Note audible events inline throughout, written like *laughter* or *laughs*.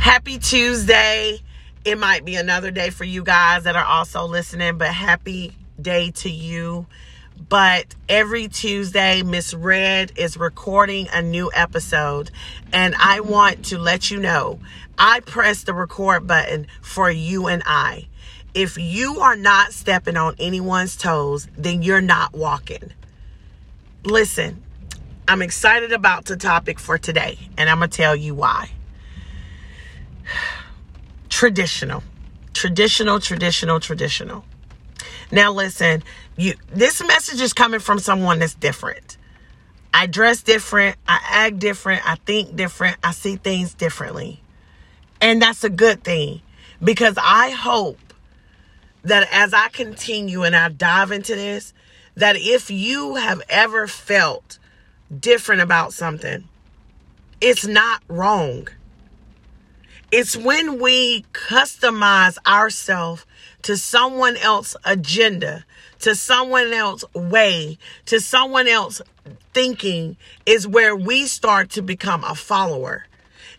Happy Tuesday. It might be another day for you guys that are also listening, but happy day to you. But every Tuesday, Miss Red is recording a new episode, and I want to let you know I press the record button for you and I. If you are not stepping on anyone's toes, then you're not walking. Listen, I'm excited about the topic for today, and I'm going to tell you why traditional. Traditional, traditional, traditional. Now listen, you this message is coming from someone that's different. I dress different, I act different, I think different, I see things differently. And that's a good thing because I hope that as I continue and I dive into this, that if you have ever felt different about something, it's not wrong. It's when we customize ourselves to someone else's agenda, to someone else's way, to someone else thinking is where we start to become a follower.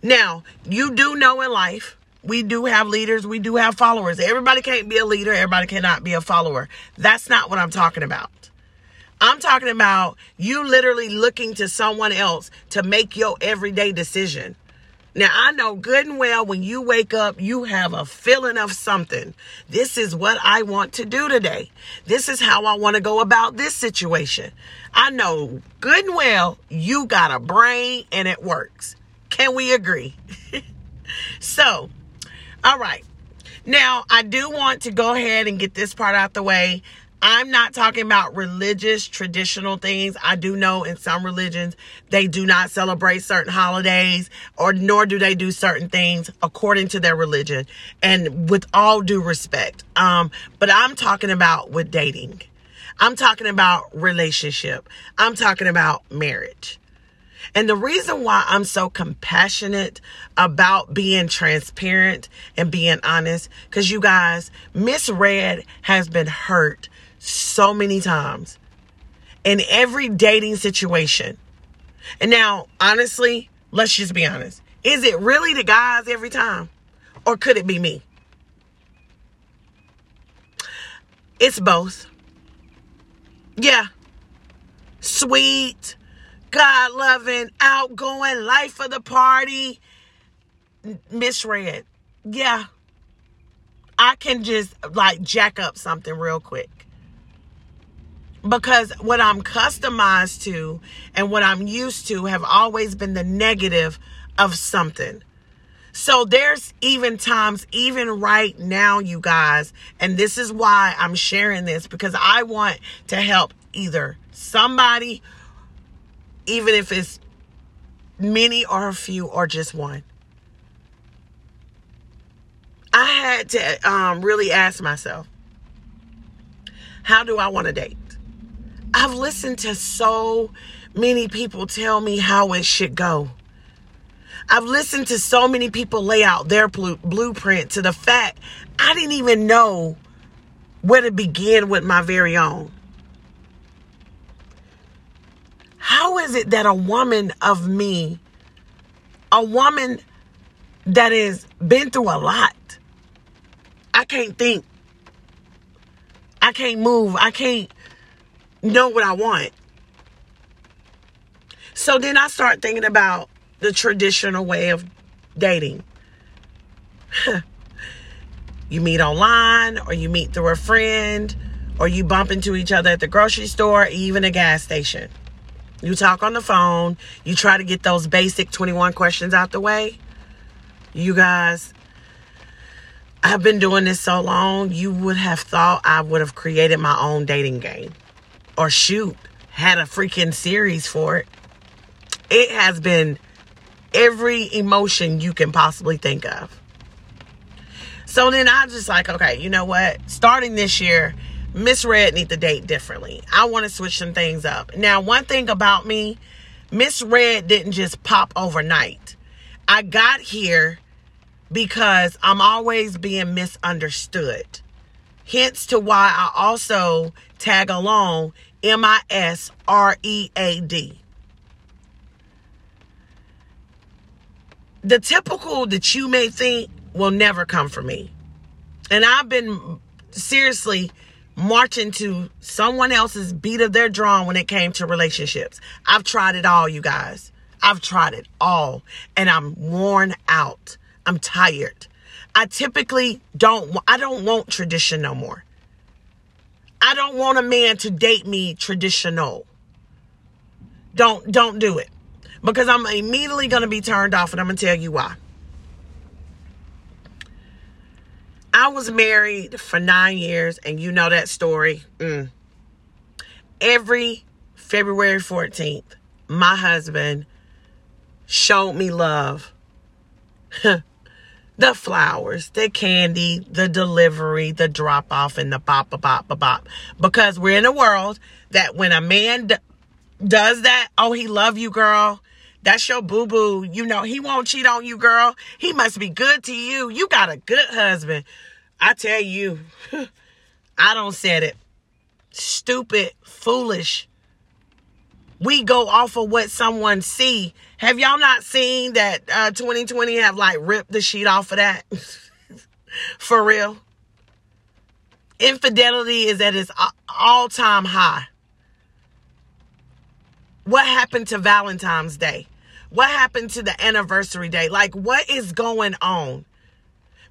Now, you do know in life, we do have leaders, we do have followers. Everybody can't be a leader, everybody cannot be a follower. That's not what I'm talking about. I'm talking about you literally looking to someone else to make your everyday decision. Now, I know good and well when you wake up, you have a feeling of something. This is what I want to do today. This is how I want to go about this situation. I know good and well you got a brain and it works. Can we agree? *laughs* so, all right. Now, I do want to go ahead and get this part out the way. I'm not talking about religious, traditional things. I do know in some religions they do not celebrate certain holidays or nor do they do certain things according to their religion. And with all due respect, um, but I'm talking about with dating. I'm talking about relationship. I'm talking about marriage. And the reason why I'm so compassionate about being transparent and being honest, because you guys, Miss Red has been hurt so many times in every dating situation. And now, honestly, let's just be honest. Is it really the guys every time? Or could it be me? It's both. Yeah. Sweet, God loving, outgoing, life of the party. Misread. Yeah. I can just like jack up something real quick because what I'm customized to and what I'm used to have always been the negative of something. So there's even times, even right now, you guys, and this is why I'm sharing this because I want to help either somebody, even if it's many or a few or just one. I had to um, really ask myself, how do I want to date? I've listened to so many people tell me how it should go. I've listened to so many people lay out their blueprint to the fact I didn't even know where to begin with my very own. How is it that a woman of me, a woman that has been through a lot, I can't think, I can't move, I can't know what I want. So then I start thinking about the traditional way of dating. *laughs* you meet online, or you meet through a friend, or you bump into each other at the grocery store, even a gas station. You talk on the phone, you try to get those basic 21 questions out the way. You guys, I've been doing this so long, you would have thought I would have created my own dating game or shoot, had a freaking series for it. It has been every emotion you can possibly think of. So then I just like, okay, you know what? Starting this year, Miss Red need to date differently. I want to switch some things up. Now, one thing about me, Miss Red didn't just pop overnight. I got here because I'm always being misunderstood. Hence to why I also tag along M I S R E A D. the typical that you may think will never come for me. And I've been seriously marching to someone else's beat of their drum when it came to relationships. I've tried it all, you guys. I've tried it all and I'm worn out. I'm tired. I typically don't I don't want tradition no more. I don't want a man to date me traditional. Don't don't do it. Because I'm immediately going to be turned off and I'm going to tell you why. I was married for 9 years and you know that story. Mm. Every February 14th, my husband showed me love. *laughs* the flowers, the candy, the delivery, the drop off, and the bop, bop, bop, bop, bop. Because we're in a world that when a man d- does that, oh, he love you, girl. That's your boo boo. You know, he won't cheat on you, girl. He must be good to you. You got a good husband. I tell you, *laughs* I don't said it. Stupid, foolish. We go off of what someone see have y'all not seen that uh, 2020 have like ripped the sheet off of that? *laughs* For real. Infidelity is at its all time high. What happened to Valentine's Day? What happened to the anniversary day? Like, what is going on?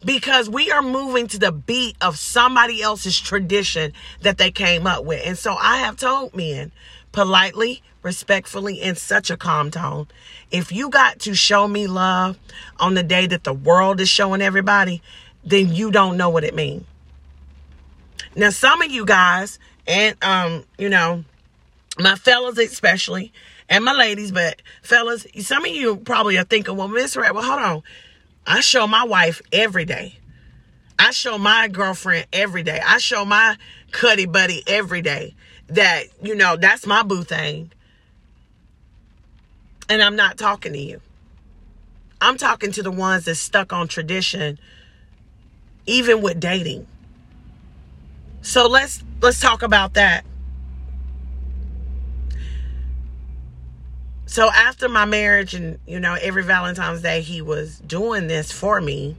Because we are moving to the beat of somebody else's tradition that they came up with. And so I have told men politely, respectfully, in such a calm tone. If you got to show me love on the day that the world is showing everybody, then you don't know what it means. Now, some of you guys, and um, you know, my fellas especially, and my ladies, but fellas, some of you probably are thinking, well, Miss Red, well, hold on. I show my wife every day. I show my girlfriend every day. I show my cuddy buddy every day that, you know, that's my boo thing. And I'm not talking to you. I'm talking to the ones that stuck on tradition, even with dating. So let's let's talk about that. So after my marriage and you know every Valentine's Day he was doing this for me,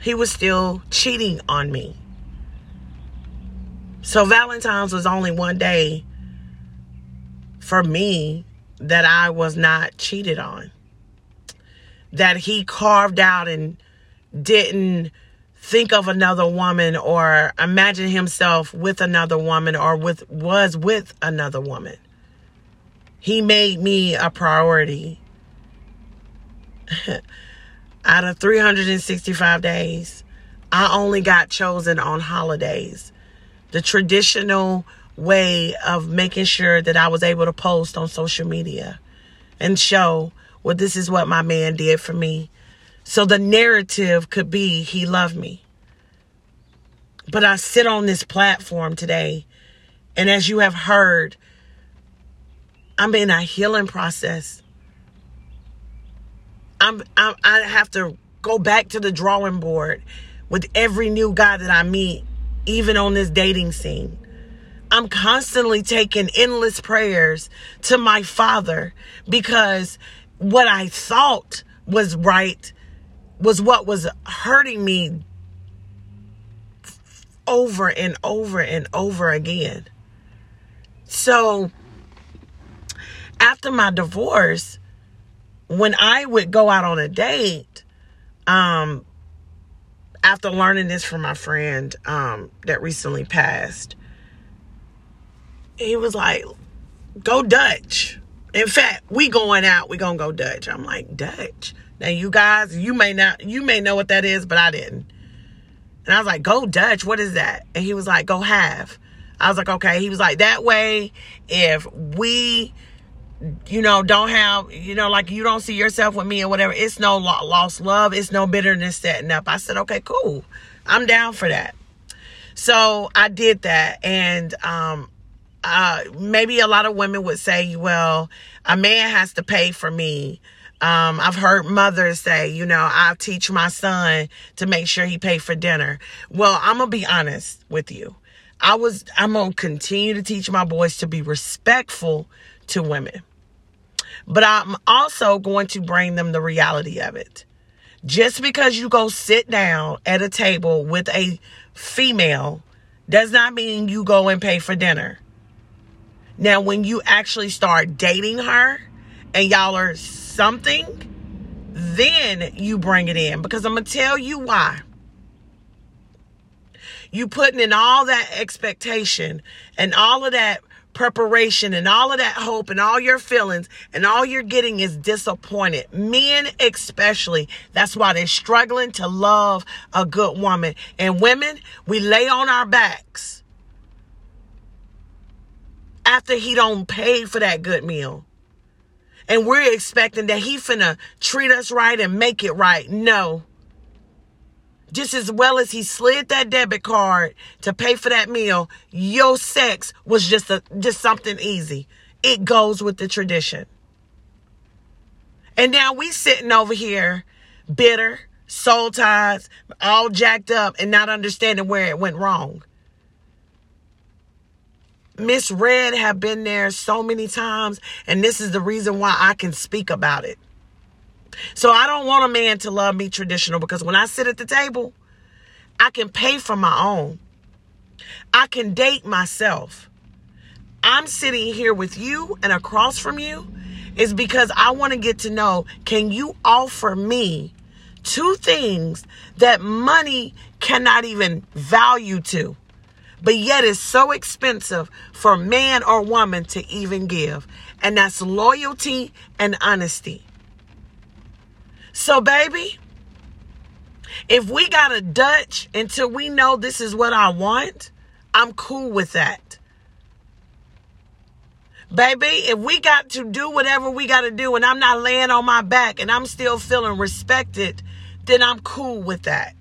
he was still cheating on me. So Valentine's was only one day for me that I was not cheated on. That he carved out and didn't think of another woman or imagine himself with another woman or with was with another woman. He made me a priority. *laughs* Out of 365 days, I only got chosen on holidays the traditional way of making sure that I was able to post on social media and show, well, this is what my man did for me. So the narrative could be he loved me. But I sit on this platform today, and as you have heard, I'm in a healing process. I'm, I'm I have to go back to the drawing board with every new guy that I meet even on this dating scene. I'm constantly taking endless prayers to my father because what I thought was right was what was hurting me over and over and over again. So, after my divorce, when I would go out on a date, um, after learning this from my friend um, that recently passed, he was like, go Dutch. In fact, we going out, we gonna go Dutch. I'm like, Dutch. Now you guys, you may not you may know what that is, but I didn't. And I was like, go Dutch, what is that? And he was like, go have. I was like, okay. He was like, that way, if we you know, don't have, you know, like you don't see yourself with me or whatever. It's no lost love. It's no bitterness setting up. I said, okay, cool. I'm down for that. So I did that. And, um, uh, maybe a lot of women would say, well, a man has to pay for me. Um, I've heard mothers say, you know, I teach my son to make sure he pay for dinner. Well, I'm going to be honest with you. I was, I'm going to continue to teach my boys to be respectful to women But I'm also going to bring them the reality of it. Just because you go sit down at a table with a female does not mean you go and pay for dinner. Now, when you actually start dating her and y'all are something, then you bring it in. Because I'm going to tell you why. You putting in all that expectation and all of that preparation and all of that hope and all your feelings and all you're getting is disappointed. Men especially. That's why they're struggling to love a good woman. And women, we lay on our backs after he don't pay for that good meal. And we're expecting that he finna treat us right and make it right. No just as well as he slid that debit card to pay for that meal, your sex was just a just something easy. It goes with the tradition. And now we sitting over here bitter, soul ties, all jacked up and not understanding where it went wrong. Miss Red have been there so many times, and this is the reason why I can speak about it. So I don't want a man to love me traditional because when I sit at the table, I can pay for my own. I can date myself. I'm sitting here with you and across from you is because I want to get to know can you offer me two things that money cannot even value to, but yet is so expensive for man or woman to even give, and that's loyalty and honesty. So, baby, if we got a Dutch until we know this is what I want, I'm cool with that. Baby, if we got to do whatever we got to do and I'm not laying on my back and I'm still feeling respected, then I'm cool with that.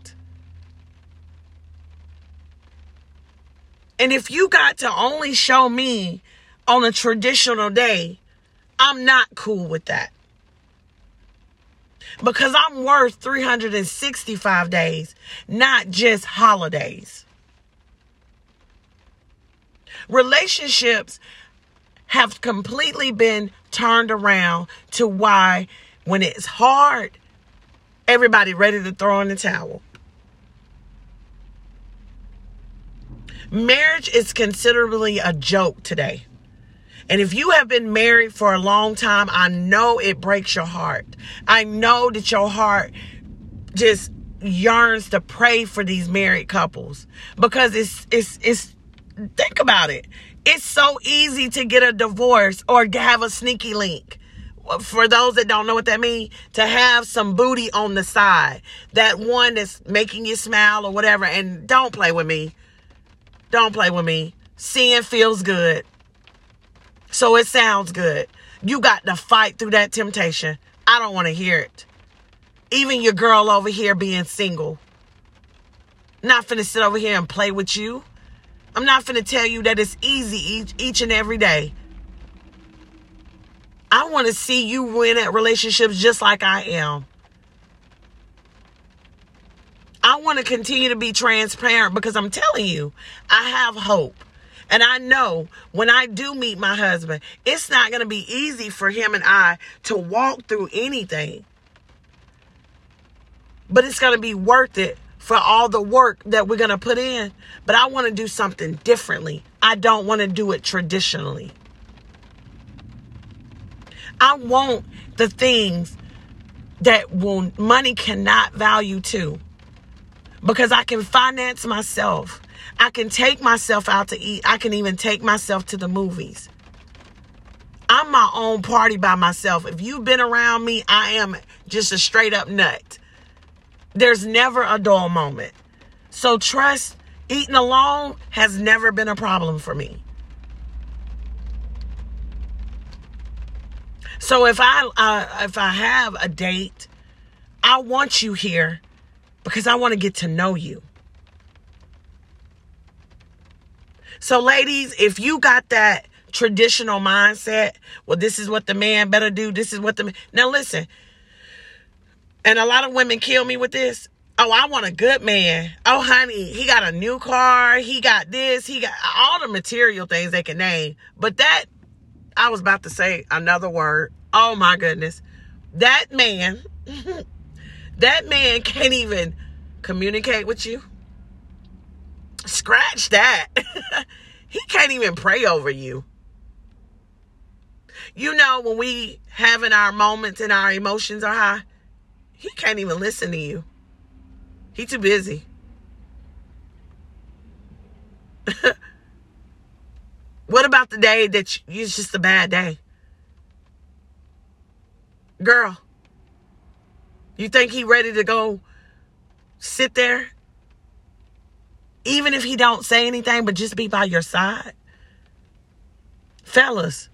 And if you got to only show me on a traditional day, I'm not cool with that because I'm worth 365 days, not just holidays. Relationships have completely been turned around to why when it's hard, everybody ready to throw in the towel. Marriage is considerably a joke today. And if you have been married for a long time, I know it breaks your heart. I know that your heart just yearns to pray for these married couples because it's it's it's think about it. It's so easy to get a divorce or have a sneaky link. For those that don't know what that means, to have some booty on the side. That one that's making you smile or whatever. And don't play with me. Don't play with me. Seeing feels good. So it sounds good. You got to fight through that temptation. I don't want to hear it. Even your girl over here being single. Not finna sit over here and play with you. I'm not finna tell you that it's easy each, each and every day. I want to see you win at relationships just like I am. I want to continue to be transparent because I'm telling you, I have hope. And I know when I do meet my husband, it's not going to be easy for him and I to walk through anything. But it's going to be worth it for all the work that we're going to put in. But I want to do something differently. I don't want to do it traditionally. I want the things that will money cannot value to because I can finance myself. I can take myself out to eat. I can even take myself to the movies. I'm my own party by myself. If you've been around me, I am just a straight up nut. There's never a dull moment. So trust, eating alone has never been a problem for me. So if I uh, if I have a date, I want you here because I want to get to know you. So, ladies, if you got that traditional mindset, well, this is what the man better do. This is what the now listen. And a lot of women kill me with this. Oh, I want a good man. Oh, honey, he got a new car. He got this. He got all the material things they can name. But that, I was about to say another word. Oh my goodness. That man, *laughs* that man can't even communicate with you. Scratch that. *laughs* he can't even pray over you. You know, when we having our moments and our emotions are high, he can't even listen to you. He too busy. *laughs* what about the day that you, it's just a bad day? Girl, you think he ready to go sit there? Even if he don't say anything, but just be by your side? Fellas,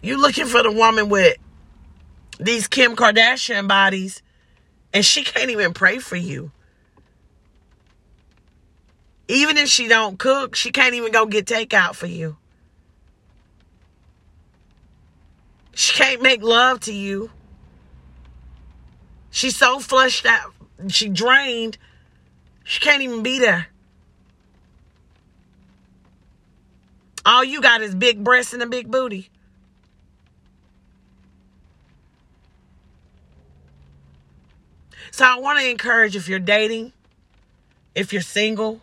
you looking for the woman with these Kim Kardashian bodies, and she can't even pray for you. Even if she don't cook, she can't even go get takeout for you. She can't make love to you. She's so flushed out, she drained, she can't even be there. All you got is big breasts and a big booty. So I want to encourage if you're dating, if you're single,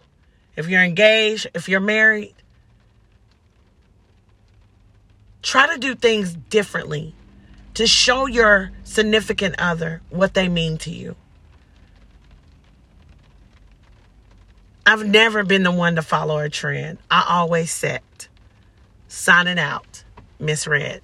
if you're engaged, if you're married, try to do things differently to show your significant other what they mean to you. I've never been the one to follow a trend. I always set. Signing out. Miss Red.